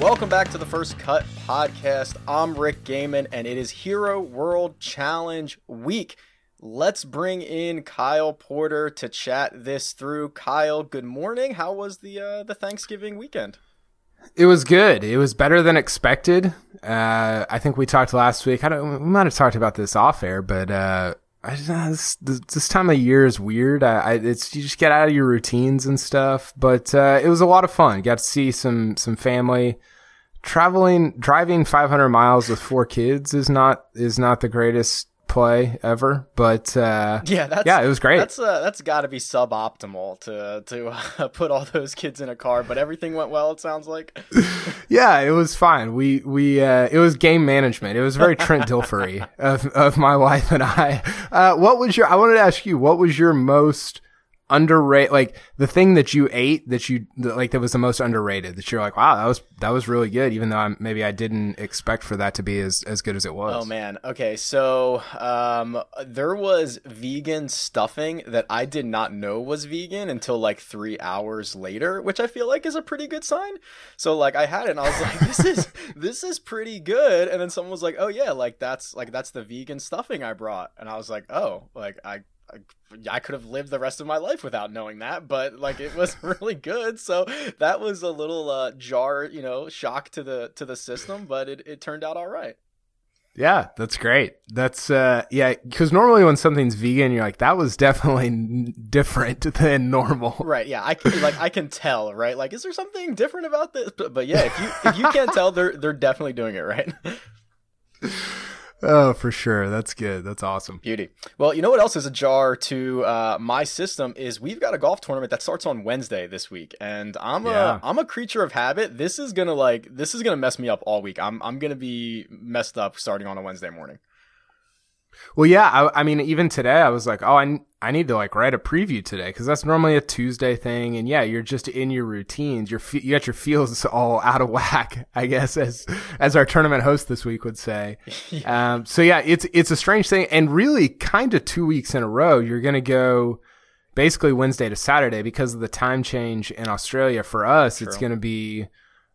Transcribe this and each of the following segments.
Welcome back to the First Cut podcast. I'm Rick Gehman, and it is Hero World Challenge Week. Let's bring in Kyle Porter to chat this through. Kyle, good morning. How was the uh, the Thanksgiving weekend? It was good. It was better than expected. Uh, I think we talked last week. I don't. We might have talked about this off air, but uh, I just, uh, this, this, time of year is weird. I, I, it's you just get out of your routines and stuff. But uh, it was a lot of fun. Got to see some some family. Traveling, driving 500 miles with four kids is not is not the greatest play ever. But uh, yeah, that's, yeah, it was great. That's uh, that's got to be suboptimal to to uh, put all those kids in a car, but everything went well. It sounds like. yeah, it was fine. We we uh, it was game management. It was very Trent Dilfery of of my wife and I. Uh, what was your? I wanted to ask you, what was your most underrated like the thing that you ate that you like that was the most underrated that you're like wow that was that was really good even though I'm, maybe I didn't expect for that to be as as good as it was. Oh man. Okay, so um there was vegan stuffing that I did not know was vegan until like 3 hours later, which I feel like is a pretty good sign. So like I had it and I was like this is this is pretty good and then someone was like, "Oh yeah, like that's like that's the vegan stuffing I brought." And I was like, "Oh, like I I could have lived the rest of my life without knowing that, but like it was really good. So that was a little uh, jar, you know, shock to the to the system, but it, it turned out all right. Yeah, that's great. That's uh yeah, cuz normally when something's vegan you're like that was definitely different than normal. Right. Yeah, I can like I can tell, right? Like is there something different about this? But, but yeah, if you if you can't tell they're they're definitely doing it right. Oh, for sure. That's good. That's awesome. Beauty. Well, you know what else is a jar to uh, my system is we've got a golf tournament that starts on Wednesday this week, and I'm yeah. a I'm a creature of habit. This is gonna like this is gonna mess me up all week. I'm I'm gonna be messed up starting on a Wednesday morning. Well, yeah. I, I, mean, even today, I was like, oh, I, I need to like write a preview today because that's normally a Tuesday thing. And yeah, you're just in your routines. You're you got your feels all out of whack, I guess, as as our tournament host this week would say. yeah. Um, so yeah, it's it's a strange thing, and really, kind of two weeks in a row, you're gonna go basically Wednesday to Saturday because of the time change in Australia. For us, True. it's gonna be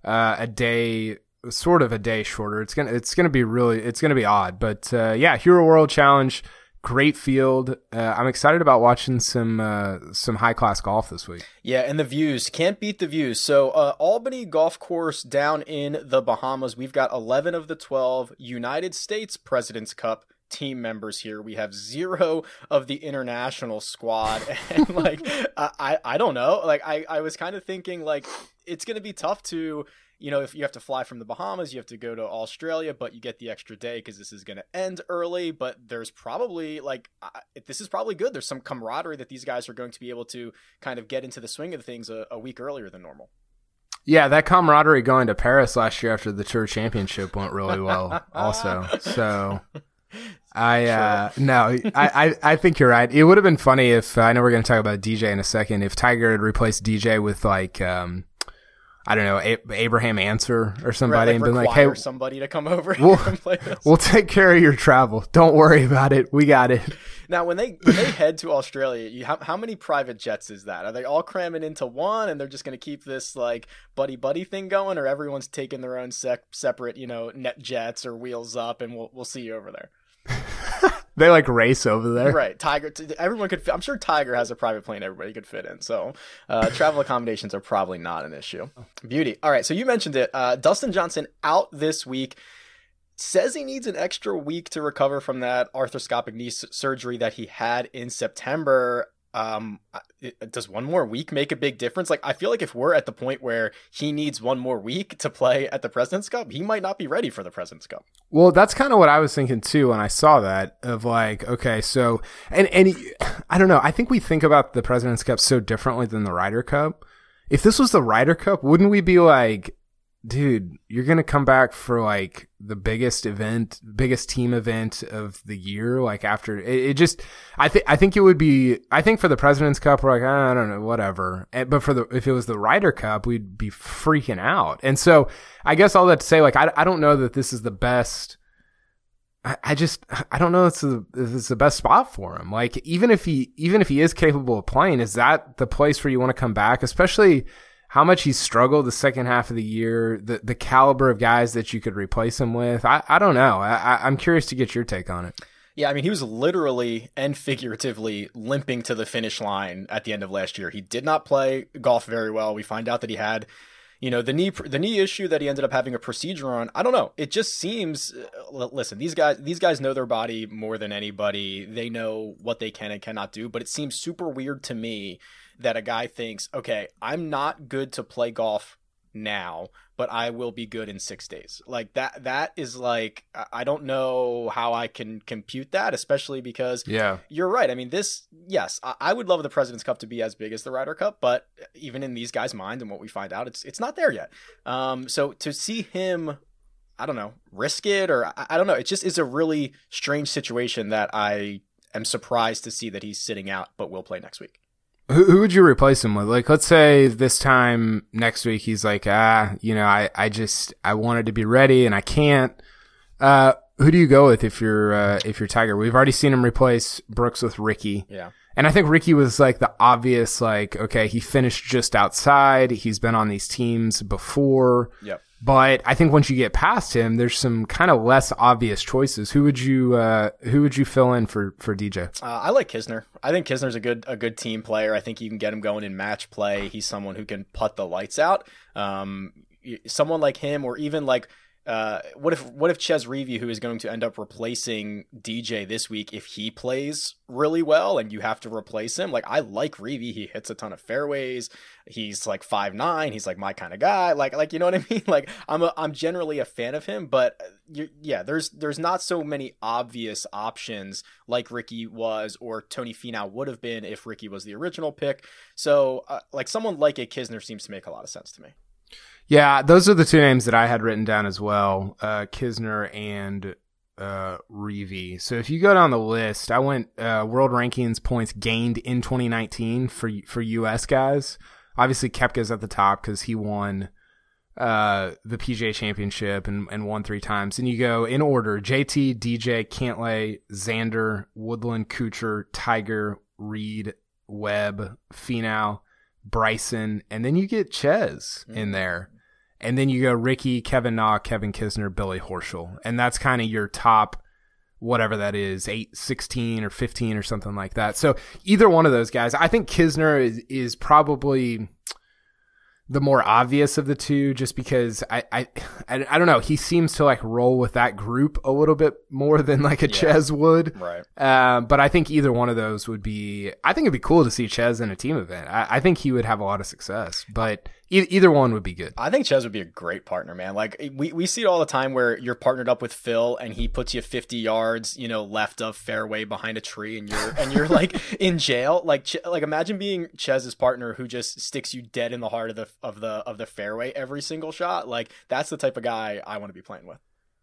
uh, a day sort of a day shorter. It's gonna it's gonna be really it's gonna be odd, but uh, yeah, Hero World Challenge, great field. Uh, I'm excited about watching some uh, some high class golf this week. Yeah, and the views can't beat the views. So uh, Albany Golf Course down in the Bahamas, we've got 11 of the 12 United States Presidents Cup team members here. We have zero of the international squad, and like I I don't know. Like I I was kind of thinking like it's gonna be tough to you know, if you have to fly from the Bahamas, you have to go to Australia, but you get the extra day because this is going to end early. But there's probably like uh, this is probably good. There's some camaraderie that these guys are going to be able to kind of get into the swing of things a, a week earlier than normal. Yeah, that camaraderie going to Paris last year after the tour championship went really well. also, so I uh, no, I, I, I think you're right. It would have been funny if I know we're going to talk about DJ in a second. If Tiger had replaced DJ with like um, I don't know, a- Abraham Ancer or somebody, right, like and been like, "Hey, somebody to come over we'll, we'll take care of your travel. Don't worry about it. We got it." Now, when they when they head to Australia, you, how how many private jets is that? Are they all cramming into one, and they're just going to keep this like buddy buddy thing going, or everyone's taking their own sec- separate, you know, NetJets or wheels up, and we'll we'll see you over there. they like race over there. Right. Tiger, everyone could, I'm sure Tiger has a private plane everybody could fit in. So uh, travel accommodations are probably not an issue. Beauty. All right. So you mentioned it. Uh, Dustin Johnson out this week. Says he needs an extra week to recover from that arthroscopic knee surgery that he had in September. Um, it, does one more week make a big difference? Like, I feel like if we're at the point where he needs one more week to play at the President's Cup, he might not be ready for the President's Cup. Well, that's kind of what I was thinking too when I saw that. Of like, okay, so and and I don't know. I think we think about the President's Cup so differently than the Ryder Cup. If this was the Ryder Cup, wouldn't we be like, dude, you're gonna come back for like the biggest event, biggest team event of the year. Like after it, it just, I think, I think it would be, I think for the President's Cup, we're like, ah, I don't know, whatever. And, but for the, if it was the Ryder Cup, we'd be freaking out. And so I guess all that to say, like, I, I don't know that this is the best. I, just, I don't know it's, the, if it's the best spot for him. Like, even if he, even if he is capable of playing, is that the place where you want to come back? Especially, how much he struggled the second half of the year, the the caliber of guys that you could replace him with. I, I don't know. I, I'm curious to get your take on it. Yeah, I mean, he was literally and figuratively limping to the finish line at the end of last year. He did not play golf very well. We find out that he had, you know, the knee the knee issue that he ended up having a procedure on. I don't know. It just seems. Uh, listen, these guys these guys know their body more than anybody. They know what they can and cannot do. But it seems super weird to me that a guy thinks, okay, I'm not good to play golf now, but I will be good in six days. Like that, that is like, I don't know how I can compute that, especially because yeah, you're right. I mean, this, yes, I would love the President's Cup to be as big as the Ryder Cup, but even in these guys' mind and what we find out, it's, it's not there yet. Um, so to see him, I don't know, risk it or I, I don't know. It just is a really strange situation that I am surprised to see that he's sitting out, but will play next week. Who, who would you replace him with? Like, let's say this time next week, he's like, ah, you know, I, I just, I wanted to be ready and I can't. Uh, who do you go with if you're, uh, if you're Tiger? We've already seen him replace Brooks with Rickie. Yeah. And I think Rickie was like the obvious, like, okay, he finished just outside. He's been on these teams before. Yep. But I think once you get past him, there's some kind of less obvious choices. Who would you uh, who would you fill in for for DJ? Uh, I like Kisner. I think Kisner's a good a good team player. I think you can get him going in match play. He's someone who can put the lights out. Um, someone like him, or even like uh, what if what if Chez Reavie, who is going to end up replacing DJ this week, if he plays really well and you have to replace him? Like I like Reavie, he hits a ton of fairways. He's like five nine. He's like my kind of guy. Like like you know what I mean? Like I'm a, I'm generally a fan of him, but uh, yeah, there's there's not so many obvious options like Rickie was or Tony Finau would have been if Rickie was the original pick. So uh, like someone like a Kisner seems to make a lot of sense to me. Yeah, those are the two names that I had written down as well, uh, Kisner and uh, Reavie. So if you go down the list, I went uh, world rankings points gained in 2019 for for US guys. Obviously, Koepka's at the top because he won uh, the PGA Championship and, and won three times. And you go in order: JT, DJ, Cantlay, Xander, Woodland, Kuchar, Tiger, Reed, Webb, Finau, Bryson, and then you get Chez mm. in there. And then you go Rickie, Kevin Na, Kevin Kisner, Billy Horschel. And that's kind of your top, whatever that is, 8, 16 or 15 or something like that. So either one of those guys, I think Kisner is, is probably the more obvious of the two just because I, I, I, don't know. He seems to like roll with that group a little bit more than like a yeah. Chez would. Right. Um, but I think either one of those would be, I think it'd be cool to see Chez in a team event. I, I think he would have a lot of success, but e- either one would be good. I think Chez would be a great partner, man. Like we, we see it all the time where you're partnered up with Phil and he puts you 50 yards, you know, left of fairway behind a tree and you're, and you're like in jail. Like, like imagine being Chez's partner who just sticks you dead in the heart of the, of the of the fairway every single shot. Like that's the type of guy I want to be playing with.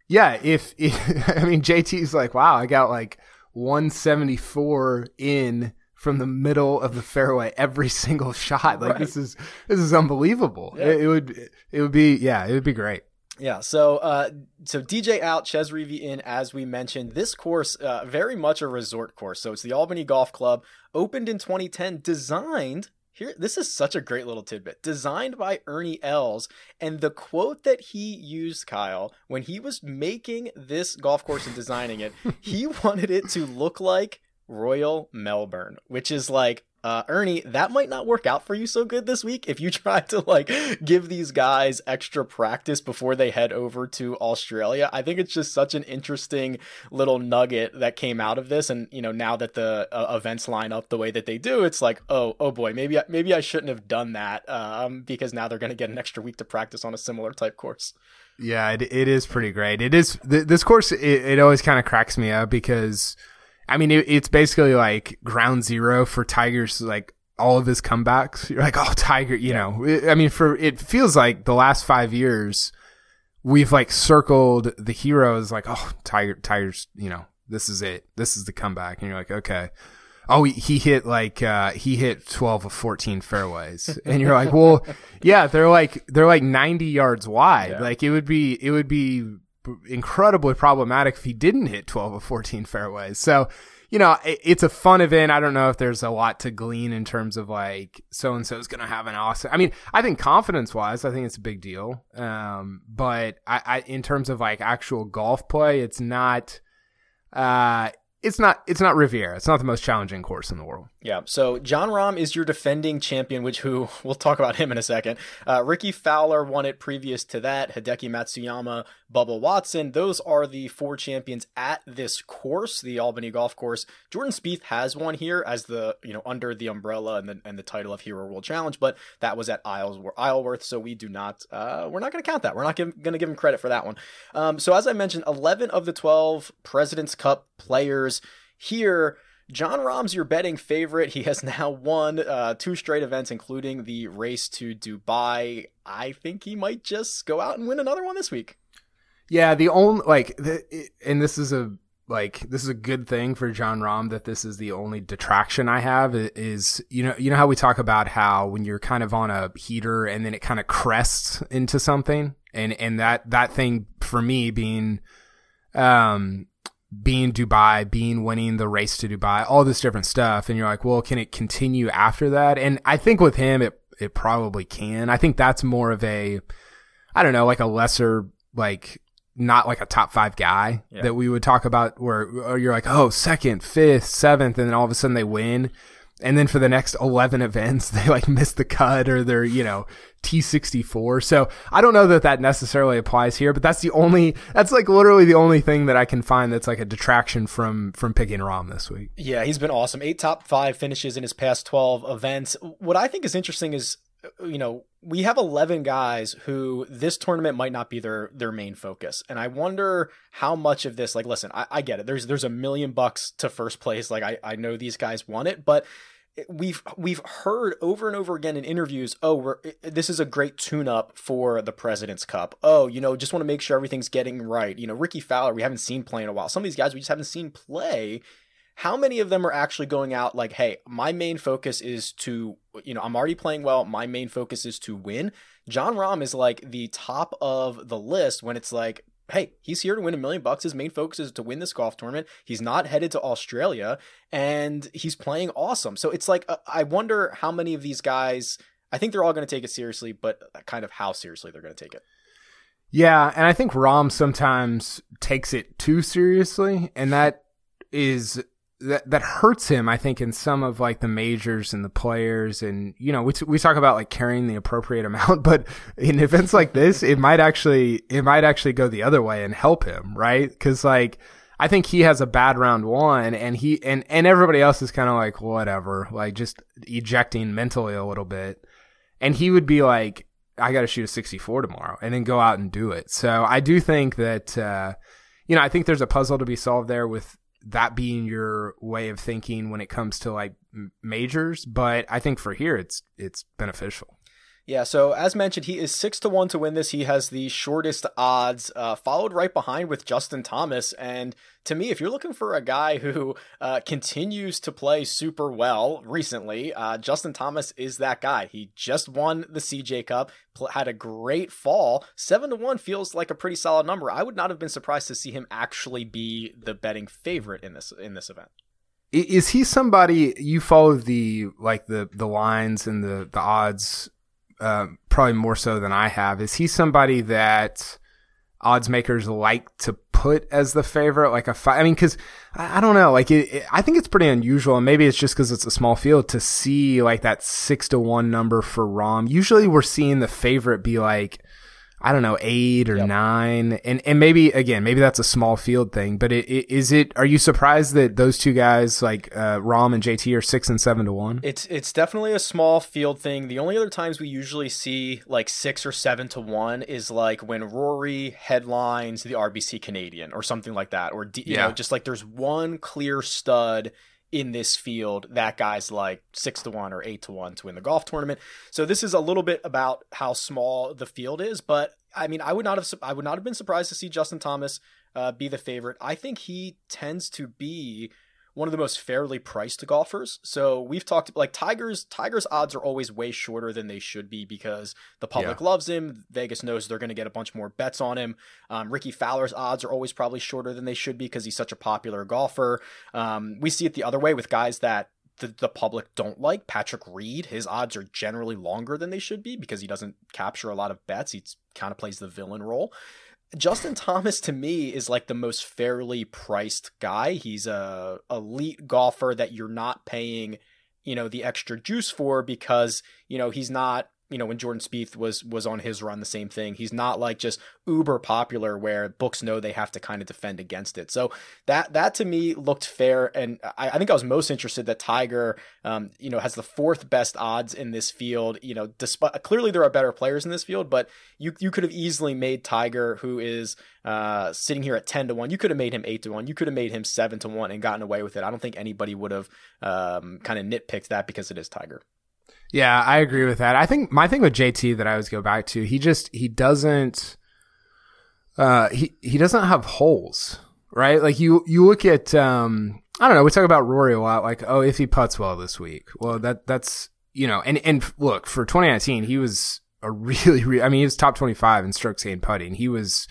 Yeah, if, if I mean JT's like, wow, I got like 174 in from the middle of the fairway every single shot. Like right. this is this is unbelievable. Yeah. It, it, would it would be yeah, it would be great. Yeah, so uh, so DJ out, Chez Reavie in, as we mentioned. This course, uh, very much a resort course. So it's the Albany Golf Club, opened in 2010, designed here, this is such a great little tidbit. Designed by Ernie Els, and the quote that he used, Kyle, when he was making this golf course and designing it, he wanted it to look like Royal Melbourne, which is like uh, Ernie, that might not work out for you so good this week if you try to like give these guys extra practice before they head over to Australia. I think it's just such an interesting little nugget that came out of this, and you know now that the uh, events line up the way that they do, it's like oh oh boy, maybe I, maybe I shouldn't have done that um, because now they're going to get an extra week to practice on a similar type course. Yeah, it, it is pretty great. It is th- this course. It, it always kind of cracks me up because I mean, it, it's basically like ground zero for Tiger's like all of his comebacks. You're like, oh, Tiger, you know. I mean, for it feels like the last five years we've like circled the heroes like, oh, Tiger, Tiger's, you know, this is it. This is the comeback, and you're like, okay. Oh, he, he hit like uh, he hit twelve of fourteen fairways, and you're like, well, yeah, they're like they're like ninety yards wide. Yeah. Like it would be it would be incredibly problematic if he didn't hit 12 of 14 fairways. So, you know, it, it's a fun event. I don't know if there's a lot to glean in terms of like so and so is going to have an awesome. I mean, I think confidence wise, I think it's a big deal. Um, but I, I, in terms of like actual golf play, it's not. Uh, it's not it's not Riviera. It's not the most challenging course in the world. Yeah. So Jon Rahm is your defending champion, which who we'll talk about him in a second. Uh, Rickie Fowler won it previous to that. Hideki Matsuyama, Bubba Watson. Those are the four champions at this course, the Albany Golf Course. Jordan Spieth has won here as the you know under the umbrella and the and the title of Hero World Challenge, but that was at Isles Isleworth, so we do not uh, we're not going to count that. We're not going to give him credit for that one. Um, so as I mentioned, eleven of the twelve Presidents Cup players here Jon Rahm's your betting favorite. He has now won uh, two straight events, including the race to Dubai. I think he might just go out and win another one this week. Yeah, the only like, the, and this is a like this is a good thing for Jon Rahm that this is the only detraction I have is you know you know how we talk about how when you're kind of on a heater and then it kind of crests into something and and that that thing for me being um being Dubai, being winning the race to Dubai, all this different stuff. And you're like, well, can it continue after that? And I think with him, it, it probably can. I think that's more of a, I don't know, like a lesser, like, not like a top five guy yeah. that we would talk about where you're like, oh, second, fifth, seventh, and then all of a sudden they win and then for the next 11 events they like miss the cut or they're you know t64 so i don't know that that necessarily applies here but that's the only that's like literally the only thing that i can find that's like a detraction from from picking Rahm this week. Yeah he's been awesome. Eight top five finishes in his past 12 events. What i think is interesting is uh, you know we have 11 guys who this tournament might not be their their main focus. And i wonder how much of this like listen I, I, get it. There's there's a million bucks to first place. Like i i know these guys want it but we've we've heard over and over again in interviews oh we're this is a great tune up for the president's cup. Oh you know just want to make sure everything's getting right. You know rickie fowler we haven't seen play in a while. Some of these guys we just haven't seen play. How many of them are actually going out like hey my main focus is to you know i'm already playing well. My main focus is to win. Jon rahm is like the top of the list when it's like hey he's here to win a million bucks. His main focus is to win this golf tournament. He's not headed to australia and he's playing awesome. So it's like uh, i wonder how many of these guys i think they're all going to take it seriously but kind of how seriously they're going to take it. Yeah, and I think Rahm sometimes takes it too seriously, and that is that that hurts him i think in some of like the majors and the players. And you know we, t- we talk about like carrying the appropriate amount but in events like this it might actually it might actually go the other way and help him right? Because like i think he has a bad round one and he and and everybody else is kind of like whatever like just ejecting mentally a little bit. And he would be like i gotta shoot a 64 tomorrow and then go out and do it. So i do think that uh you know i think there's a puzzle to be solved there with that being your way of thinking when it comes to like majors, but I think for here it's it's beneficial. Yeah, so as mentioned, he is six to one to win this. He has the shortest odds, uh, followed right behind with Justin Thomas. And to me, if you're looking for a guy who uh, continues to play super well recently, uh, Justin Thomas is that guy. He just won the CJ Cup, pl- had a great fall. Seven to one feels like a pretty solid number. I would not have been surprised to see him actually be the betting favorite in this in this event is he somebody you follow the like the the lines and the the odds uh, probably more so than I have. Is he somebody that odds makers like to put as the favorite, like a five. I mean, cause I, I don't know, like it, it, I think it's pretty unusual and maybe it's just cause it's a small field to see like that six to one number for Rahm. Usually we're seeing the favorite be like, I don't know, eight or yep. nine, and and maybe again, maybe that's a small field thing. But it, it, is it? Are you surprised that those two guys like uh, Rahm and JT are six and seven to one? It's it's definitely a small field thing. The only other times we usually see like six or seven to one is like when Rory headlines the RBC Canadian or something like that, or you yeah. know, just like there's one clear stud in this field, that guy's like six to one or eight to one to win the golf tournament. So this is a little bit about how small the field is, but I mean, I would not have I would not have been surprised to see Justin Thomas uh, be the favorite. I think he tends to be one of the most fairly priced golfers. So we've talked like Tigers. Tigers odds are always way shorter than they should be because the public yeah. loves him. Vegas knows they're going to get a bunch more bets on him. Um, Rickie Fowler's odds are always probably shorter than they should be because he's such a popular golfer. Um, we see it the other way with guys that the, the public don't like. Patrick Reed, his odds are generally longer than they should be because he doesn't capture a lot of bets. He kind of plays the villain role. Justin Thomas to me is like the most fairly priced guy. He's a elite golfer that you're not paying, you know, the extra juice for because, you know, he's not you know when Jordan Spieth was was on his run the same thing. He's not like just uber popular where books know they have to kind of defend against it. So that that to me looked fair, and I, I think I was most interested that Tiger, um, you know, has the fourth best odds in this field. You know, despite clearly there are better players in this field, but you you could have easily made Tiger, who is uh, sitting here at ten to one, you could have made him eight to one, you could have made him seven to one, and gotten away with it. I don't think anybody would have um, kind of nitpicked that because it is Tiger. Yeah, I agree with that. I think my thing with JT that I always go back to, he just he doesn't uh he he doesn't have holes, right? Like you you look at um I don't know, we talk about Rory a lot like oh if he puts well this week. Well, that that's you know, and and look, for 2019, he was a really, really I mean, he was top 25 in strokes gained putting. He was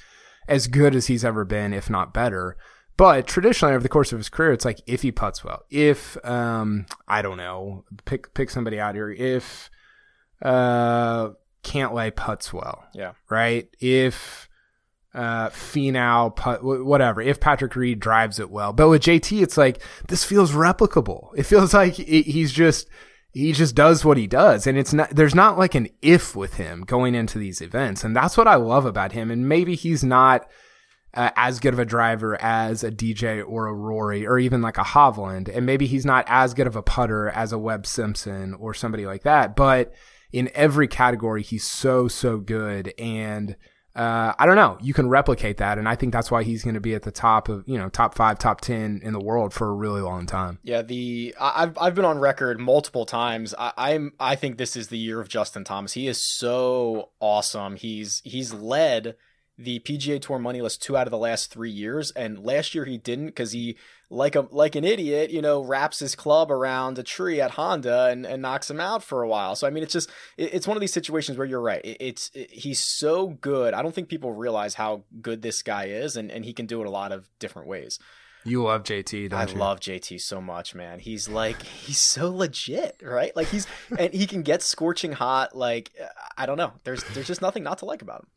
as good as he's ever been, if not better. But traditionally, over the course of his career, it's like if he puts well, if um, I don't know, pick pick somebody out here. If uh, Cantlay puts well, yeah, right. If uh, Finau put whatever. If Patrick Reed drives it well, but with JT, it's like this feels replicable. It feels like he's just he just does what he does, and it's not there's not like an if with him going into these events, and that's what I love about him. And maybe he's not uh, as good of a driver as a DJ or a Rory or even like a Hovland. And maybe he's not as good of a putter as a Webb Simpson or somebody like that. But in every category, he's so, so good. And, uh, I don't know. You can replicate that, and I think that's why he's going to be at the top of you know top five, top ten in the world for a really long time. Yeah, the I've I've been on record multiple times. I, I'm I think this is the year of Justin Thomas. He is so awesome. He's he's led the PGA Tour money list two out of the last three years, and last year he didn't because he, like a like an idiot, you know, wraps his club around a tree at Honda and, and knocks him out for a while. So I mean, it's just it, it's one of these situations where you're right. It, it's it, he's so good. I don't think people realize how good this guy is, and and he can do it a lot of different ways. You love JT, I you? love JT so much, man. He's like he's so legit, right? Like he's and he can get scorching hot. Like I don't know. There's there's just nothing not to like about him.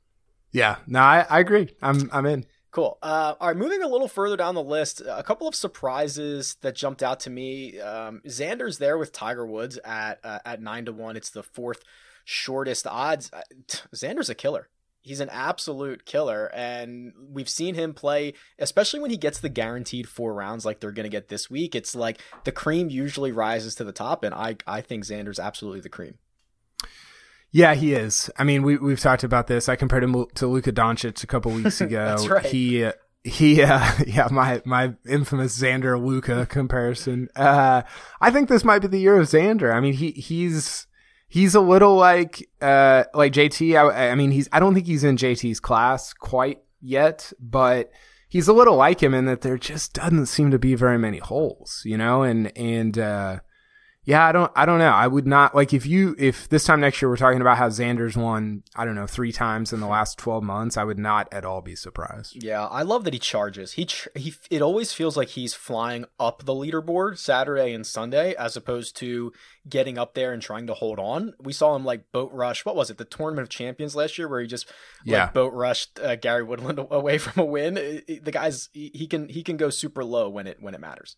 Yeah, no, I, I agree. I'm I'm in. Cool. Uh, all right, moving a little further down the list, a couple of surprises that jumped out to me. Um, Xander's there with Tiger Woods at uh, at nine to one. It's the fourth shortest odds. Xander's a killer. He's an absolute killer, and we've seen him play, especially when he gets the guaranteed four rounds like they're going to get this week. It's like the cream usually rises to the top, and I I think Xander's absolutely the cream. Yeah, he is. I mean, we we've talked about this. I compared him to Luka Doncic a couple weeks ago. That's right. He uh, he uh, yeah, my my infamous Xander Luka comparison. Uh, I think this might be the year of Xander. I mean, he he's he's a little like uh like JT. I, I mean, he's I don't think he's in JT's class quite yet, but he's a little like him in that there just doesn't seem to be very many holes, you know, and and uh Yeah, I don't I don't know. I would not like if you if this time next year we're talking about how Xander's won, I don't know, 3 times in the last 12 months, I would not at all be surprised. Yeah, I love that he charges. He he it always feels like he's flying up the leaderboard Saturday and Sunday as opposed to getting up there and trying to hold on. We saw him like boat rush. What was it? The Tournament of Champions last year where he just Yeah. like boat rushed uh, Gary Woodland away from a win. The guy's he can he can go super low when it when it matters.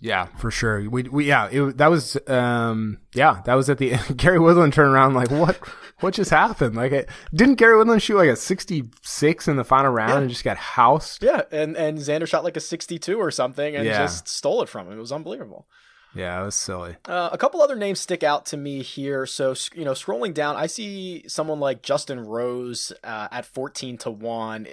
Yeah, for sure. We, we yeah, it, that was um yeah, that was at the Gary Woodland turned around like what what just happened? Like it, didn't Gary Woodland shoot like a 66 in the final round Yeah. and just got housed? Yeah, and and Xander shot like a 62 or something and Yeah. just stole it from him. It was unbelievable. Yeah, it was silly. Uh, a couple other names stick out to me here. So, you know, scrolling down, I see someone like Justin Rose uh, at 14 to 1.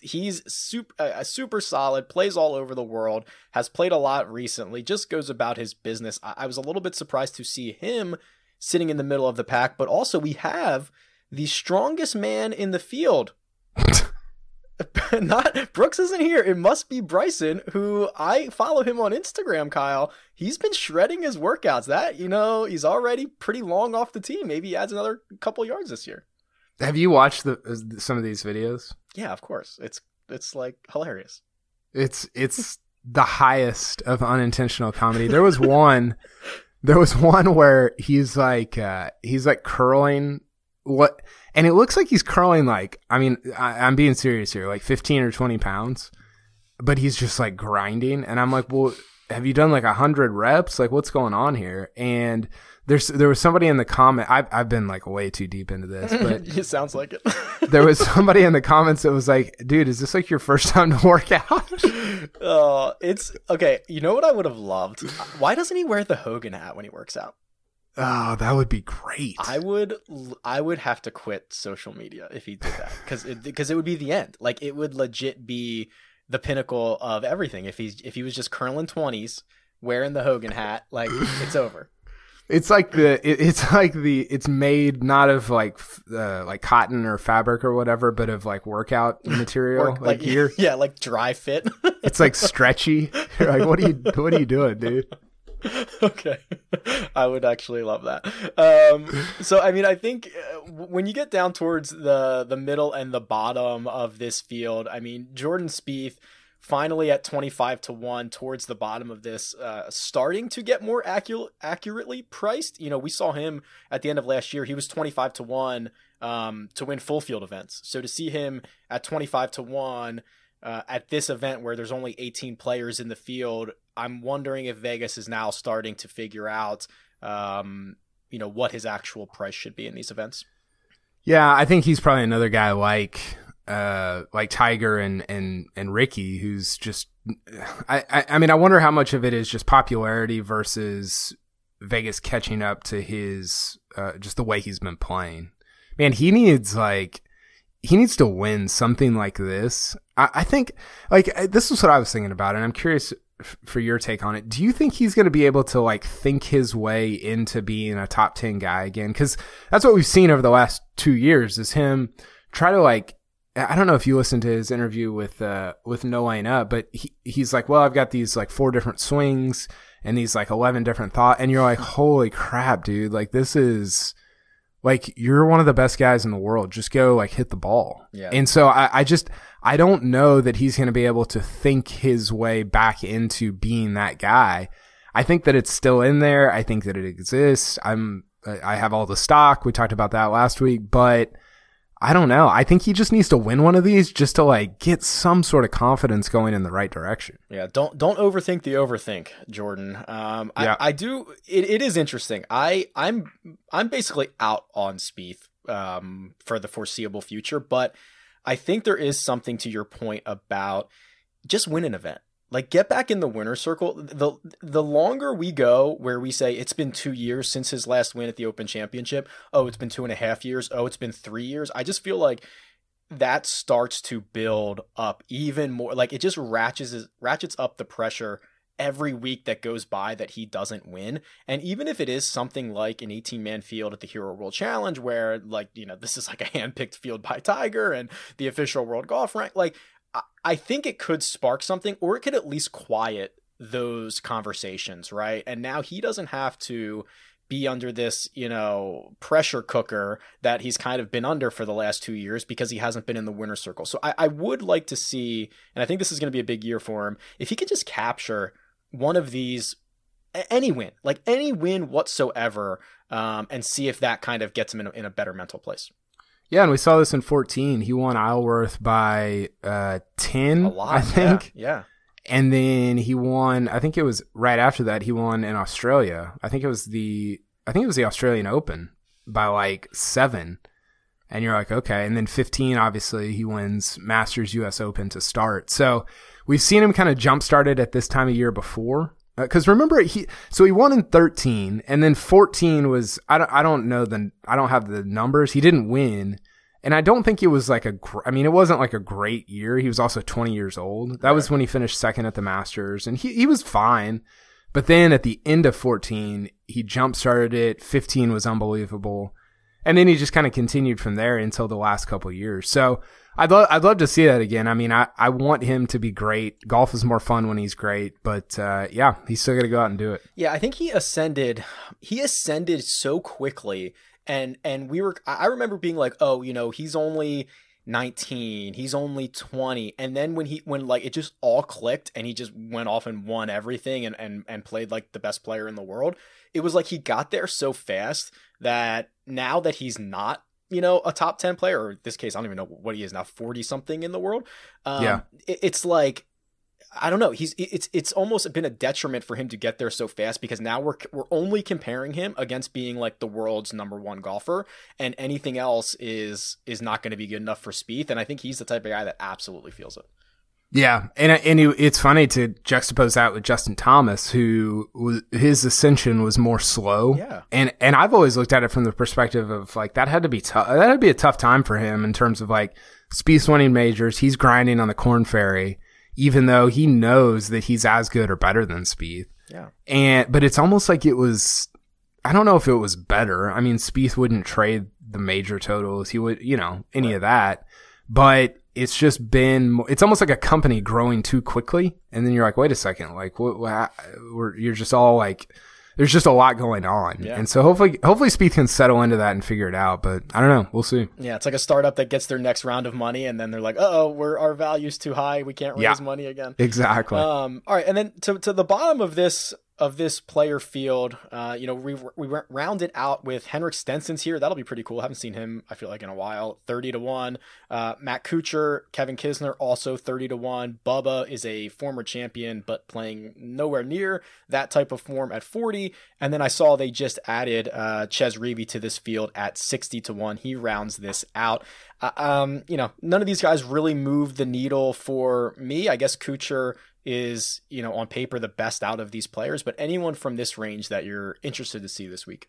He's super, uh, super solid, plays all over the world, has played a lot recently, just goes about his business. I, I was a little bit surprised to see him sitting in the middle of the pack, but also we have the strongest man in the field. Not Brooks isn't here. It must be Bryson, who I follow him on Instagram. Kyle, he's been shredding his workouts. That you know, he's already pretty long off the team. Maybe he adds another couple yards this year. Have you watched the some of these videos? Yeah, of course. It's it's like hilarious. It's it's the highest of unintentional comedy. There was one there was one where he's like uh he's like curling what and it looks like he's curling like I mean I, I'm being serious here like 15 or 20 pounds but he's just like grinding and I'm like well have you done like a hundred reps like what's going on here and there's there was somebody in the comment I've, I've been like way too deep into this but it sounds like it. there was somebody in the comments that was like dude is this like your first time to work out uh, it's okay. You know what I would have loved? Why doesn't he wear the Hogan hat when he works out? Oh, that would be great. I would I would have to quit social media if he did that because it, because it would be the end. Like it would legit be the pinnacle of everything if he's if he was just curling twenties wearing the Hogan hat. Like it's over. It's like the it, it's like the it's made not of like uh, like cotton or fabric or whatever, but of like workout material. Or, like, here, yeah, like Dri-FIT. it's like stretchy. You're like, what are you what are you doing, dude? okay i would actually love that um so i mean i think uh, when you get down towards the the middle and the bottom of this field i mean jordan Spieth finally at 25 to 1 towards the bottom of this uh starting to get more accurate accurately priced you know we saw him at the end of last year he was 25 to 1 um to win full field events so to see him at 25 to 1 uh, at this event where there's only 18 players in the field, I'm wondering if Vegas is now starting to figure out, um, you know, what his actual price should be in these events. Yeah, I think he's probably another guy like uh like Tiger and and and Rickie who's just I I, I mean I wonder how much of it is just popularity versus Vegas catching up to his uh just the way he's been playing. Man, he needs like he needs to win something like this. I, I think like I- this is what I was thinking about, and I'm curious f- for your take on it. Do you think he's going to be able to like think his way into being a top 10 guy again? Cause that's what we've seen over the last two years is him try to like, I don't know if you listened to his interview with, uh, with No Laying Up, but he, he's like, well, I've got these like four different swings and these like 11 different thought. And you're like, holy crap, dude. Like this is, like you're one of the best guys in the world. Just go like hit the ball. Yeah. And so I, I just I don't know that he's going to be able to think his way back into being that guy. I think that it's still in there. I think that it exists. I'm I have all the stock. We talked about that last week, but I don't know. I think he just needs to win one of these just to like get some sort of confidence going in the right direction. Yeah, don't don't overthink the overthink, Jordan. Um, Yeah. I, I do. It, it is interesting. I I'm I'm basically out on Spieth um, for the foreseeable future, but I think there is something to your point about just win an event. Like get back in the winner circle. The the longer we go where we say it's been two years since his last win at the Open Championship. Oh, it's been two and a half years. Oh, it's been three years. I just feel like that starts to build up even more. Like it just ratchets ratchets up the pressure every week that goes by that he doesn't win. And even if it is something like an 18 man field at the Hero World Challenge, where like, you know, this is like a handpicked field by Tiger and the official world golf rank, like, I- think it could spark something or it could at least quiet those conversations, right? And now he doesn't have to be under this, you know, pressure cooker that he's kind of been under for the last two years because he hasn't been in the winner circle. So I, I would like to see, and I think this is going to be a big year for him, if he could just capture one of these, any win, like any win whatsoever, um, and see if that kind of gets him in a, in a better mental place. Yeah, and we saw this in 14. He won Isleworth by uh, 10, A lot, I think. Yeah. yeah. And then he won, I think it was right after that, he won in Australia. I think it was the, I think it was the Australian Open by like seven. And you're like, okay. And then 15, obviously, he wins Masters US Open to start. So we've seen him kind of jump started at this time of year before. Because uh, remember, he so he won in 13, and then 14 was I don't I don't know the I don't have the numbers. He didn't win, and I don't think it was like a, I mean, it wasn't like a great year. He was also 20 years old. That right. was when he finished second at the Masters and he, he was fine. But then at the end of 14, he jump started it. 15 was unbelievable. And then he just kind of continued from there until the last couple years. So I'd love, I'd love to see that again. I mean, I, I want him to be great. Golf is more fun when he's great, but, uh, yeah, he's still got to go out and do it. Yeah. I think he ascended, he ascended so quickly and and we were i remember being like oh you know he's only 19 he's only 20 and then when he when like it just all clicked and he just went off and won everything and and, and played like the best player in the world it was like he got there so fast that now that he's not you know a top 10 player or in this case i don't even know what he is now 40 something in the world um, yeah it, it's like I don't know. He's it's it's almost been a detriment for him to get there so fast because now we're we're only comparing him against being like the world's number one golfer, and anything else is is not going to be good enough for Spieth. And I think he's the type of guy that absolutely feels it. Yeah, and and it's funny to juxtapose that with Justin Thomas, who was, his ascension was more slow. Yeah, and and I've always looked at it from the perspective of like that had to be tough. That to be a tough time for him in terms of like Spieth's winning majors. He's grinding on the Korn Ferry even though he knows that he's as good or better than Spieth. Yeah. And but it's almost like it was I don't know if it was better. I mean, Spieth wouldn't trade the major totals. He would, you know, any right. of that. But it's just been it's almost like a company growing too quickly and then you're like, "Wait a second. Like what, what you're just all like there's just a lot going on. Yeah. And so hopefully, hopefully Spieth can settle into that and figure it out. But I don't know. We'll see. Yeah. It's like a startup that gets their next round of money and then they're like, oh, we're, our value's too high. We can't raise yeah. money again. Exactly. Um, all right. And then to, to the bottom of this, of this player field. Uh, you know, we we it out with Henrik Stenson's here. That'll be pretty cool. I haven't seen him, I feel like, in a while. 30 to 1. Uh, Matt Kuchar, Kevin Kisner, also 30 to 1. Bubba is a former champion, but playing nowhere near that type of form at 40. And then I saw they just added uh, Chez Reavie to this field at 60 to 1. He rounds this out. Uh, um, you know, none of these guys really moved the needle for me. I guess Kuchar is, you know, on paper the best out of these players, but anyone from this range that you're interested to see this week?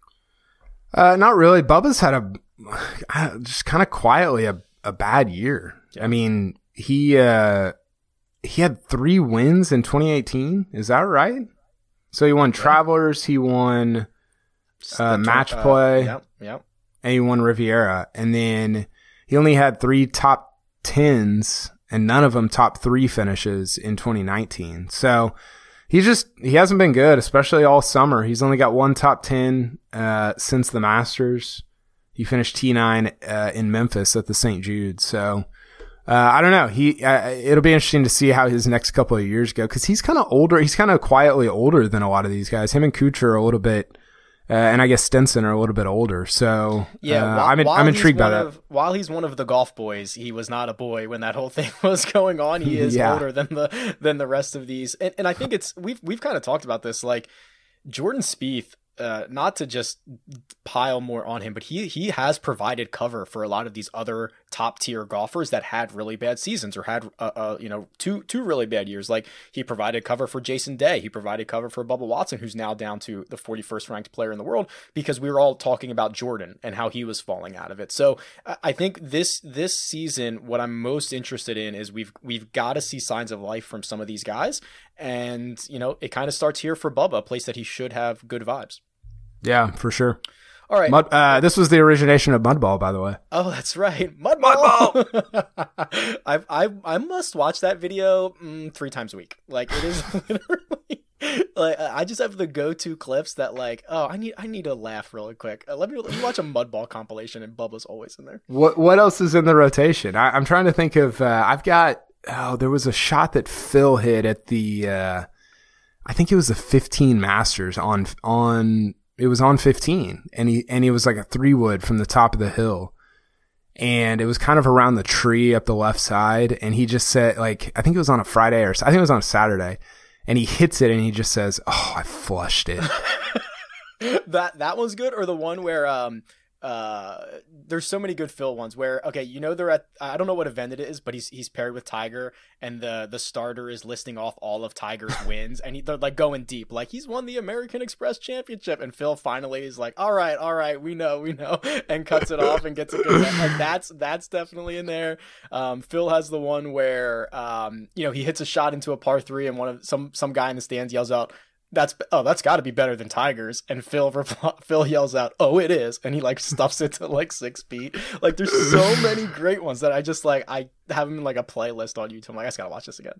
Uh, not really. Bubba's had a just kind of quietly a, a bad year. Yeah. I mean, he uh, he had three wins in 2018. Is that right? So he won yeah. Travelers, he won uh, match uh, play, yep, yep. and he won Riviera, and then he only had three top tens and none of them top three finishes in 2019. So he's just, he hasn't been good, especially all summer. He's only got one top 10, uh, since the Masters. He finished T9, uh, in Memphis at the St. Jude. So, uh, I don't know. He, uh, it'll be interesting to see how his next couple of years go because he's kind of older. He's kind of quietly older than a lot of these guys. Him and Kuchar are a little bit, uh, and I guess Stenson are a little bit older. So yeah, uh, while, I'm, in, I'm intrigued by that. Of, while he's one of the golf boys, he was not a boy when that whole thing was going on. He is yeah. older than the than the rest of these, and, and I think it's we've we've kind of talked about this. Like Jordan Spieth uh, not to just pile more on him, but he he has provided cover for a lot of these other top tier golfers that had really bad seasons or had uh, uh, you know two two really bad years. Like he provided cover for Jason Day, he provided cover for Bubba Watson, who's now down to the 41st ranked player in the world because we were all talking about Jordan and how he was falling out of it. So I think this this season, what I'm most interested in is we've we've got to see signs of life from some of these guys, and you know it kind of starts here for Bubba, a place that he should have good vibes. Yeah, for sure. All right. Mud, uh, this was the origination of Mudball, by the way. Oh, that's right, Mudball. Mudball. I I I must watch that video mm, three times a week. Like it is literally like I just have the go-to clips that like, oh, I need I need to laugh really quick. Uh, let, me, let me watch a mudball compilation, and Bubba's always in there. What what else is in the rotation? I, am trying to think of. Uh, I've got. Oh, there was a shot that Phil hit at the. Uh, I think it was the 15 Masters on on. It was on 15, and he and he was like a three wood from the top of the hill and it was kind of around the tree up the left side. And he just said, like, I think it was on a Friday or I think it was on a Saturday and he hits it and he just says, "Oh, I flushed it." that that one's good, or the one where um uh there's so many good Phil ones where okay you know they're at I don't know what event it is but he's he's paired with Tiger and the the starter is listing off all of Tiger's wins and he, they're like going deep. Like he's won the American Express Championship and Phil finally is like all right all right we know we know and cuts it off and gets a good like that's that's definitely in there. Um Phil has the one where um you know he hits a shot into a par 3 and one of some some guy in the stands yells out that's oh that's got to be better than tigers and phil phil yells out oh it is and he like stuffs it to like six feet like there's so many great ones that i just like i have them in like a playlist on youtube I'm like i just gotta watch this again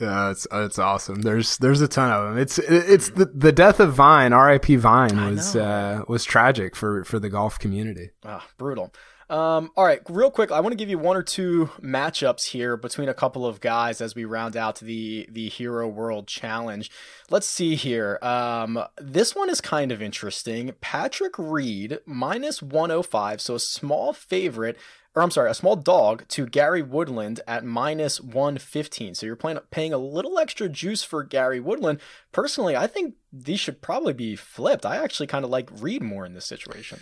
yeah, it's it's awesome. There's there's a ton of them. It's it's the the death of Vine, R.I.P. Vine was uh, was tragic for for the golf community. Ah, brutal. Um, all right, real quick, I want to give you one or two matchups here between a couple of guys as we round out the the Hero World Challenge. Let's see here. Um, this one is kind of interesting. Patrick Reed minus 105, so a small favorite or I'm sorry, a small dog to Gary Woodland at minus 115. So you're playing, paying a little extra juice for Gary Woodland. Personally, I think these should probably be flipped. I actually kind of like Reed more in this situation.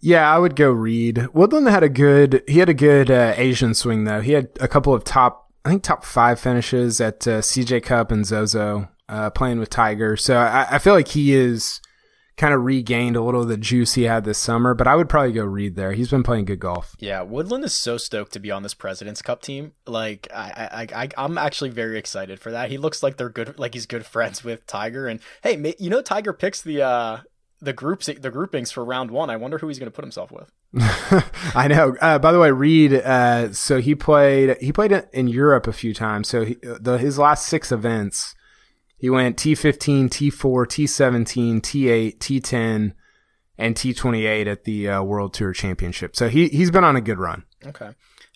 Yeah, I would go Reed. Woodland had a good. He had a good uh, Asian swing though. He had a couple of top, I think top five finishes at uh, CJ Cup and Zozo, uh, playing with Tiger. So I, I feel like he is kind of regained a little of the juice he had this summer. But I would probably go Reed there. He's been playing good golf. Yeah, Woodland is so stoked to be on this President's Cup team. Like I, I, I I'm actually very excited for that. He looks like they're good. Like he's good friends with Tiger. And hey, you know Tiger picks the uh the groups the groupings for round one. I wonder who he's going to put himself with. I know. Uh, by the way, Reed. Uh, so he played he played in Europe a few times. So he, the, his last six events, he went T15, T4, T17, T8, T10, and T28 at the uh, World Tour Championship. So he he's been on a good run. Okay.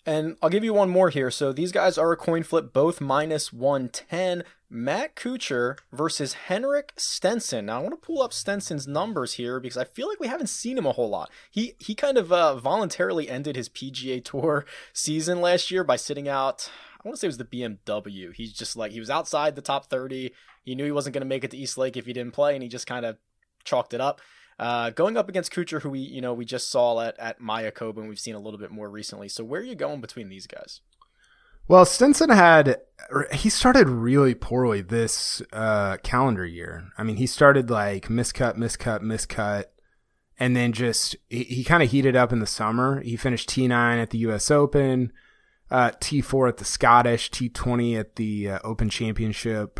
And I'll give you one more here. So these guys are a coin flip, both minus 110. Matt Kuchar versus Henrik Stenson. Now I want to pull up Stenson's numbers here because I feel like we haven't seen him a whole lot. He he kind of uh, voluntarily ended his PGA Tour season last year by sitting out. I want to say it was the BMW. He's just like he was outside the top 30. He knew he wasn't going to make it to East Lake if he didn't play, and he just kind of chalked it up. Uh, going up against Kuchar, who we you know we just saw at at Mayakoba, and we've seen a little bit more recently. So where are you going between these guys? Well, Stenson had he started really poorly this uh, calendar year. I mean, he started like miscut, miscut, miscut, and then just he, he kind of heated up in the summer. He finished T nine at the U.S. Open, uh, T four at the Scottish, T twenty at the uh, Open Championship.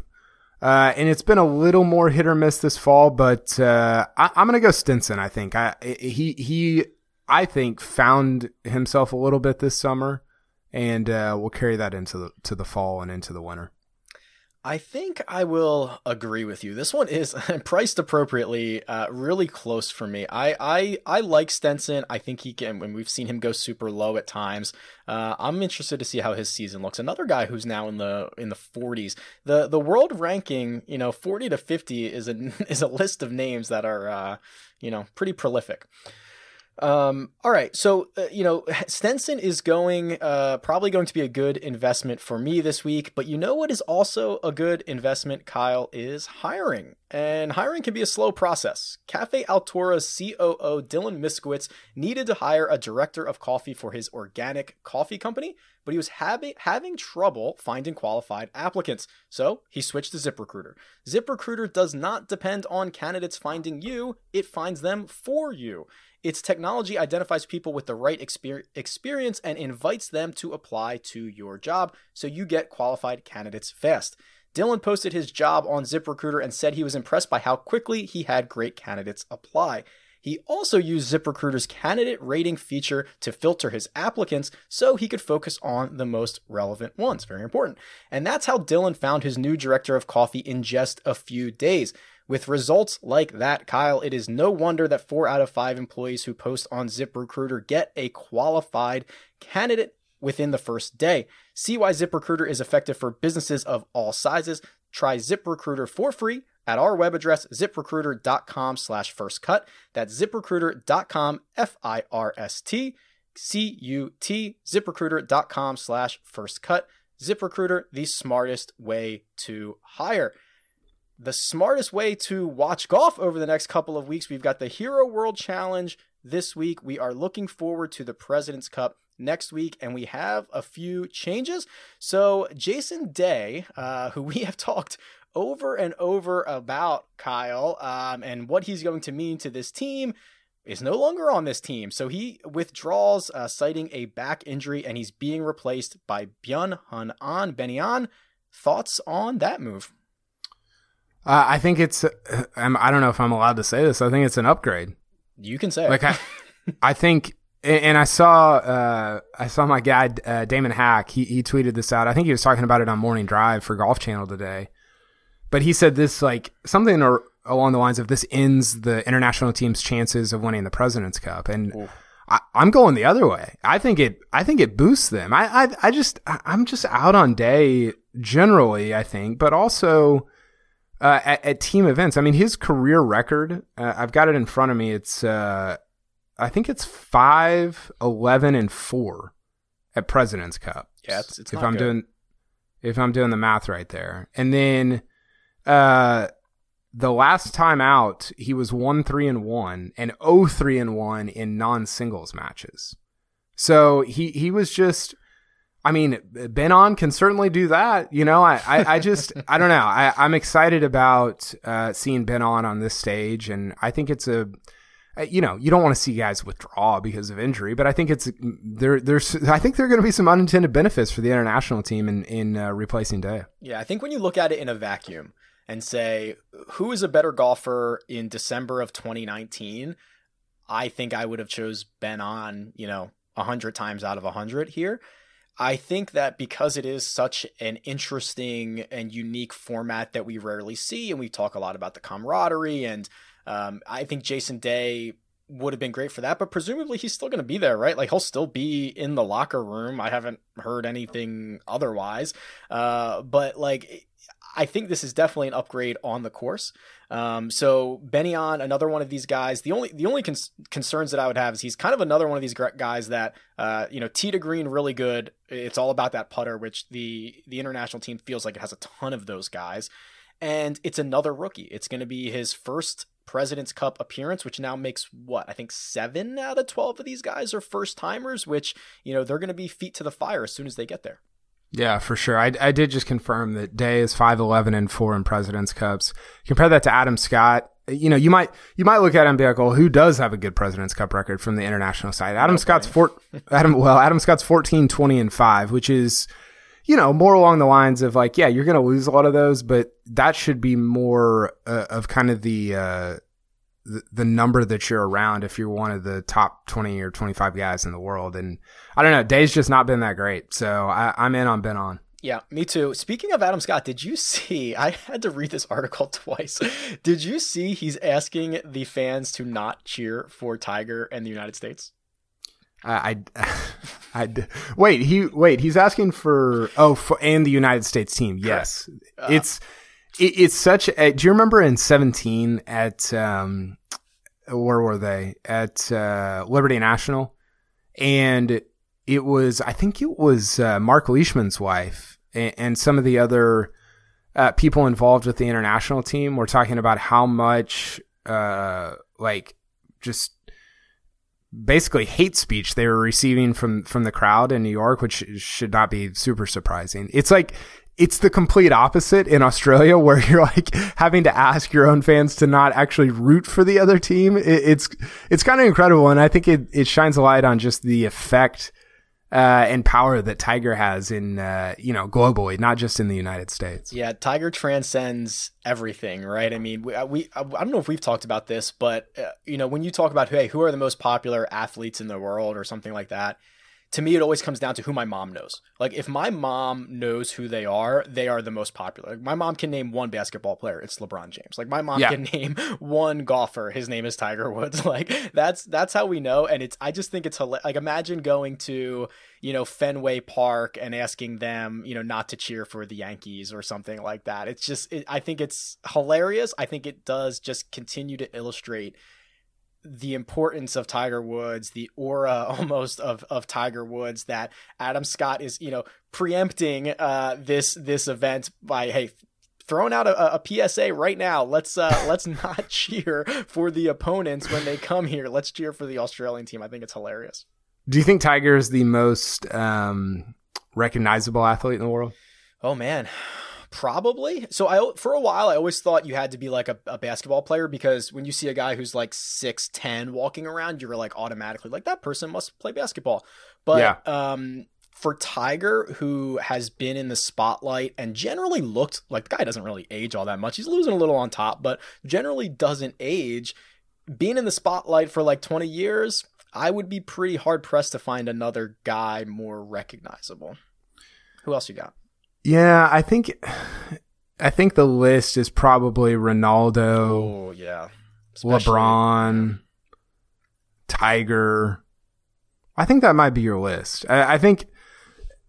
Uh, and it's been a little more hit or miss this fall, but uh, I, am gonna go Stenson. I think I he he I think found himself a little bit this summer, and uh, we'll carry that into the to the fall and into the winter. I think I will agree with you. This one is priced appropriately, uh, really close for me. I, I I like Stenson. I think he can. When we've seen him go super low at times, uh, I'm interested to see how his season looks. Another guy who's now in the in the 40s. the The world ranking, you know, 40 to 50 is a is a list of names that are, uh, you know, pretty prolific. Um, all right. So, uh, you know, Stenson is going, uh, probably going to be a good investment for me this week. But you know what is also a good investment, Kyle, is hiring. And hiring can be a slow process. Cafe Altura's COO, Dylan Miskowitz, needed to hire a director of coffee for his organic coffee company, but he was having having trouble finding qualified applicants. So he switched to ZipRecruiter. ZipRecruiter does not depend on candidates finding you, it finds them for you. Its technology identifies people with the right exper- experience and invites them to apply to your job so you get qualified candidates fast. Dylan posted his job on ZipRecruiter and said he was impressed by how quickly he had great candidates apply. He also used ZipRecruiter's candidate rating feature to filter his applicants so he could focus on the most relevant ones. Very important. And that's how Dylan found his new director of coffee in just a few days. With results like that, Kyle, it is no wonder that four out of five employees who post on ZipRecruiter get a qualified candidate within the first day. See why ZipRecruiter is effective for businesses of all sizes. Try ZipRecruiter for free at our web address, ziprecruiter.com slash firstcut. That's ziprecruiter.com, F-I-R-S-T, C-U-T, ziprecruiter.com slash first firstcut. ZipRecruiter, the smartest way to hire the smartest way to watch golf over the next couple of weeks. We've got the Hero World Challenge this week. We are looking forward to the President's Cup next week, and we have a few changes. So, Jason Day, uh, who we have talked over and over about Kyle um, and what he's going to mean to this team, is no longer on this team. So he withdraws, uh, citing a back injury, and he's being replaced by Byeong Hun An. Benny An, thoughts on that move? Uh, I think it's. Uh, I don't know if I'm allowed to say this. I think it's an upgrade. You can say. Like I, I think, and I saw, uh, I saw my guy uh, Damon Hack. He he tweeted this out. I think he was talking about it on Morning Drive for Golf Channel today. But he said this like something or, along the lines of this ends the international team's chances of winning the President's Cup, and. I, am going the other way. I think it. I think it boosts them. I. I, I just. I'm just out on day generally. I think, but also, uh, at, at, team events. I mean, his career record, uh, I've got it in front of me. It's, uh, I think it's 5, 11, and 4 at President's Cup. Yeah, it's, it's if I'm good. doing if I'm doing the math right there. And then uh the last time out, he was 1 3 and 1 and 0 3 and 1 in non-singles matches. So he he was just I mean, Ben An can certainly do that. You know, I, I, I just, I don't know. I, I'm excited about uh, seeing Ben An on this stage. And I think it's a, uh, you know, you don't want to see guys withdraw because of injury, but I think it's there. There's, I think there are going to be some unintended benefits for the international team in in uh, replacing Day. Yeah, I think when you look at it in a vacuum and say who is a better golfer in December of 2019, I think I would have chose Ben on. You know, hundred times out of hundred here. I think that because it is such an interesting and unique format that we rarely see, and we talk a lot about the camaraderie, and um, I think Jason Day would have been great for that, but presumably he's still going to be there, right? Like he'll still be in the locker room. I haven't heard anything otherwise. Uh, but like, I think this is definitely an upgrade on the course. Um, so Benny An, another one of these guys. The only the only concerns that I would have is he's kind of another one of these guys that uh, you know tee to green really good. It's all about that putter, which the the international team feels like it has a ton of those guys. And it's another rookie. It's going to be his first President's Cup appearance, which now makes what I think seven out of twelve of these guys are first timers. Which you know they're going to be feet to the fire as soon as they get there. Yeah, for sure. I, I did just confirm that Day is 5'11 and 4 in President's Cups. Compare that to Adam Scott. You know, you might, you might look at him and be like, well, who does have a good President's Cup record from the international side? Adam no Scott's four, Adam, well, Adam Scott's 14, 20 and 5, which is, you know, more along the lines of like, yeah, you're going to lose a lot of those, but that should be more uh, of kind of the, uh, the, number that you're around if you're one of the top 20 or 25 guys in the world. And I don't know, Day's just not been that great. So I, I'm in on Ben An. Yeah, me too. Speaking of Adam Scott, did you see? I had to read this article twice. Did you see he's asking the fans to not cheer for Tiger and the United States? I, I, I, wait. He wait. He's asking for oh, for, and the United States team. Yes, uh, it's it, it's such a, do you remember in 17 at um where were they at uh, liberty national and it was i think it was uh, mark leishman's wife and, and some of the other uh, people involved with the international team were talking about how much uh, like just basically hate speech they were receiving from from the crowd in New York, which should not be super surprising. It's like it's the complete opposite in Australia where you're like having to ask your own fans to not actually root for the other team. It, it's, it's kind of incredible. And I think it, it shines a light on just the effect, uh, and power that Tiger has in uh, you know globally, not just in the United States. Yeah, Tiger transcends everything, right? I mean, we, uh, we I don't know if we've talked about this, but uh, you know, when you talk about hey, who are the most popular athletes in the world or something like that, to me, it always comes down to who my mom knows. Like, if my mom knows who they are, they are the most popular. Like, my mom can name one basketball player. It's LeBron James. Like, my mom yeah. can name one golfer. His name is Tiger Woods. Like, that's that's how we know. And it's I just think it's like imagine going to you know Fenway Park and asking them you know not to cheer for the Yankees or something like that. It's just it, I think it's hilarious. I think it does just continue to illustrate the importance of Tiger Woods, the aura almost of of Tiger Woods that Adam Scott is, you know, preempting uh, this this event by hey throwing out a, a, PSA right now. Let's uh, let's not cheer for the opponents when they come here. Let's cheer for the Australian team. I think it's hilarious. Do you think Tiger is the most um, recognizable athlete in the world? Oh man, Probably. So I for a while I always thought you had to be like a, a basketball player because when you see a guy who's like six ten walking around, you're like automatically like that person must play basketball. But yeah. um for Tiger, who has been in the spotlight and generally looked like the guy doesn't really age all that much. He's losing a little on top, but generally doesn't age. Being in the spotlight for like 20 years, I would be pretty hard pressed to find another guy more recognizable. Who else you got? Yeah, I think I think the list is probably Ronaldo. Oh yeah, Especially, LeBron, Tiger. I think that might be your list. I, I think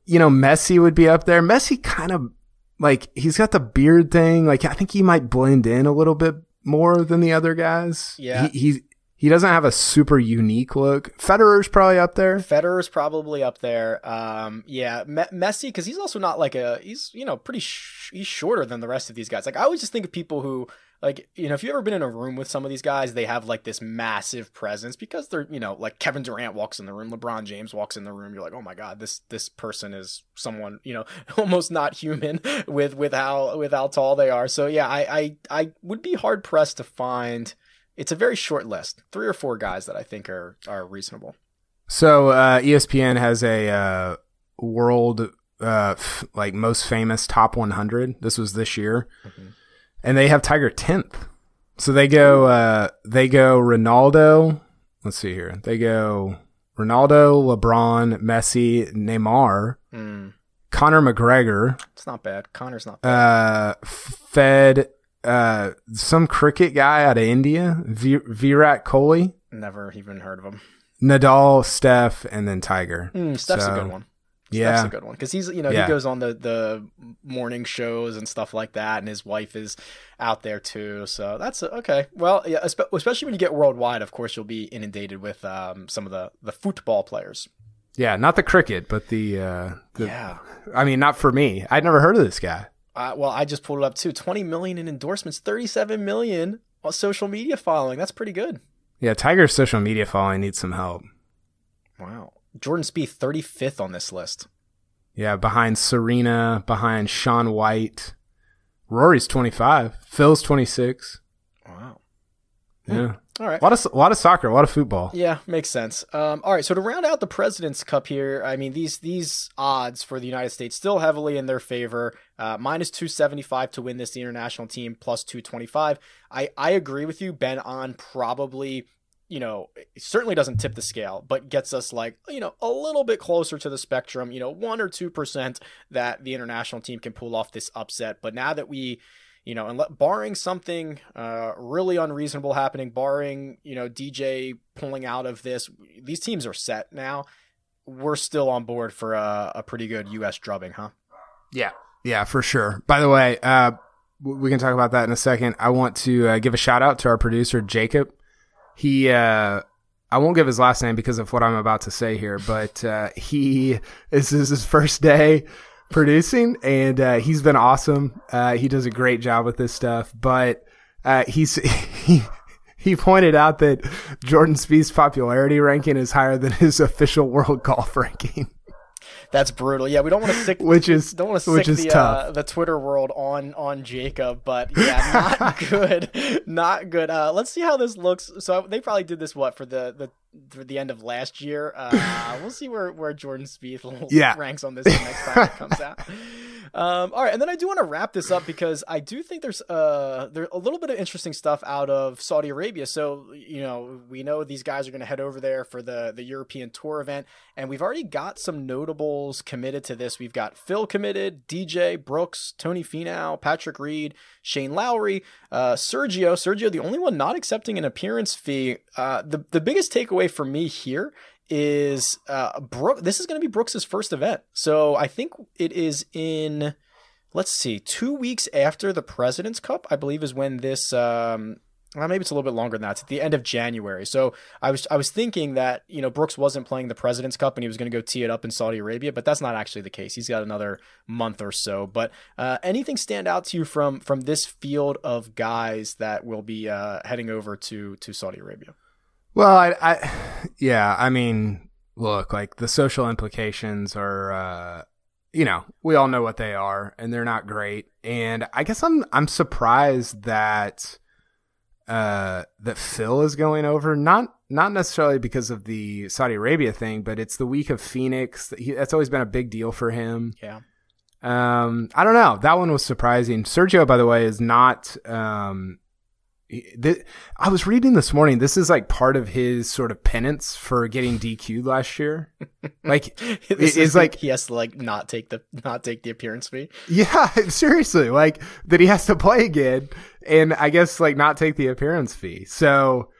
you know Messi would be up there. Messi kind of like he's got the beard thing. Like I think he might blend in a little bit more than the other guys. Yeah, he, he he doesn't have a super unique look. Federer's probably up there. Federer's probably up there. Um, yeah, Me- Messi because he's also not like a he's you know pretty sh- he's shorter than the rest of these guys. Like I always just think of people who like you know if you've ever been in a room with some of these guys, they have like this massive presence because they're you know like Kevin Durant walks in the room, LeBron James walks in the room. You're like, oh my god, this this person is someone you know almost not human with with how with how tall they are. So yeah, I I, I would be hard pressed to find it's a very short list, three or four guys that I think are are reasonable. So uh, ESPN has a uh, world uh, f- like most famous top 100. This was this year, mm-hmm. and they have Tiger 10th. So they go uh, they go Ronaldo. Let's see here. They go Ronaldo, LeBron, Messi, Neymar, mm. Conor McGregor. It's not bad. Conor's not bad. Uh, Fed uh, some cricket guy out of India, v- Virat Kohli. Never even heard of him. Nadal, Steph, and then Tiger. Mm, Steph's so, a good one. Yeah, Steph's a good one because he's you know yeah. he goes on the the morning shows and stuff like that, and his wife is out there too. So that's okay. Well, yeah, especially when you get worldwide, of course, you'll be inundated with um, some of the the football players. Yeah, not the cricket, but the, uh, the yeah. I mean, not for me. I'd never heard of this guy. Uh, well, I just pulled it up too. 20 million in endorsements, 37 million on social media following. That's pretty good. Yeah, Tiger's social media following needs some help. Wow. Jordan Spieth 35th on this list. Yeah, behind Serena, behind Shaun White. Rory's 25. Phil's 26. Wow. Yeah. All right. A lot of a lot of soccer, a lot of football. Yeah, makes sense. Um, all right, so to round out the President's Cup here, I mean these these odds for the United States still heavily in their favor. Uh, minus two seventy five to win this the international team, plus two twenty five. I I agree with you. Ben An probably you know certainly doesn't tip the scale, but gets us like you know a little bit closer to the spectrum. You know one or two percent that the international team can pull off this upset. But now that we you know, and let, barring something uh, really unreasonable happening, barring you know DJ pulling out of this, these teams are set now. We're still on board for a, a pretty good U.S. drubbing, huh? Yeah, yeah, for sure. By the way, uh, we can talk about that in a second. I want to uh, give a shout out to our producer Jacob. He, uh, I won't give his last name because of what I'm about to say here, but uh, he this is his first day producing, and uh, he's been awesome. Uh, he does a great job with this stuff, but uh, he's he he pointed out that Jordan Spieth's popularity ranking is higher than his official world golf ranking. That's brutal. Yeah, we don't want to sic which is don't want to sic the uh, the Twitter world on on Jacob, but yeah, not good, not good. Uh, let's see how this looks. So they probably did this what for the the for the end of last year. Uh, we'll see where, where Jordan Spieth yeah. ranks on this next time it comes out. Um, all right, and then I do want to wrap this up because I do think there's uh there's a little bit of interesting stuff out of Saudi Arabia. So you know we know these guys are going to head over there for the the European Tour event, and we've already got some notables committed to this. We've got Phil committed, DJ Brooks, Tony Finau, Patrick Reed, Shane Lowry, uh, Sergio. Sergio, the only one not accepting an appearance fee. Uh, the the biggest takeaway for me here is uh Brooke this is going to be Brooks's first event. So I think it is in let's see, 2 weeks after the President's Cup, I believe is when this um well, maybe it's a little bit longer than that. It's at the end of January. So I was I was thinking that, you know, Brooks wasn't playing the President's Cup and he was going to go tee it up in Saudi Arabia, but that's not actually the case. He's got another month or so. But uh, anything stand out to you from from this field of guys that will be uh, heading over to to Saudi Arabia? Well, I, I, yeah, I mean, look, like the social implications are, uh, you know, we all know what they are, and they're not great. And I guess I'm, I'm surprised that, uh, that Phil is going over. Not, not necessarily because of the Saudi Arabia thing, but it's the week of Phoenix. He, that's always been a big deal for him. Yeah. Um, I don't know. That one was surprising. Sergio, by the way, is not, um, I was reading this morning. This is like part of his sort of penance for getting DQ'd last year. Like it's is like he has to like not take the not take the appearance fee. Yeah, seriously, like that he has to play again, and I guess like not take the appearance fee. So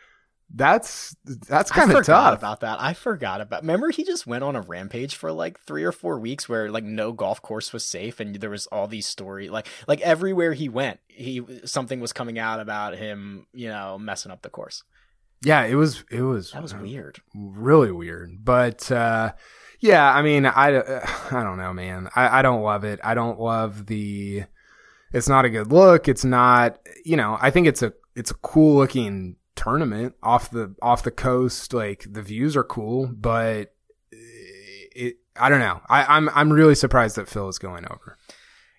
that's that's kind of tough about that. I forgot about. Remember, he just went on a rampage for like three or four weeks where like no golf course was safe, and there was all these stories. Like like everywhere he went, he something was coming out about him, you know, messing up the course. Yeah, it was it was that was weird, really weird. But uh, yeah, I mean, I I don't know, man. I I don't love it. I don't love the. It's not a good look. It's not, you know. I think it's a it's a cool looking tournament off the off the coast. Like the views are cool, but it, I don't know. I, I'm I'm really surprised that Phil is going over.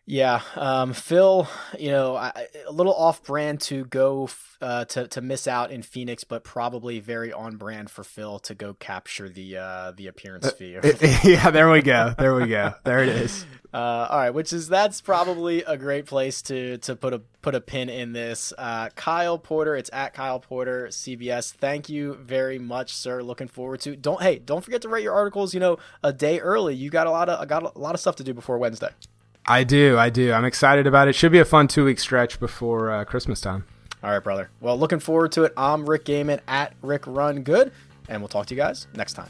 Yeah, um, Phil, you know, I, a little off brand to go uh, to to miss out in Phoenix, but probably very on brand for Phil to go capture the uh, the appearance uh, fee. yeah, there we go. There we go. There it is. Uh, all right, which is that's probably a great place to to put a put a pin in this. Uh, Kyle Porter, it's at Kyle Porter CBS. Thank you very much, sir. Looking forward to. Don't hey, don't forget to write your articles. You know, a day early. You got a lot of I got a lot of stuff to do before Wednesday. I do, I do. I'm excited about it. Should be a fun two week stretch before uh, Christmas time. All right, brother. Well, looking forward to it. I'm Rick Gehman at Rick Run Good, and we'll talk to you guys next time.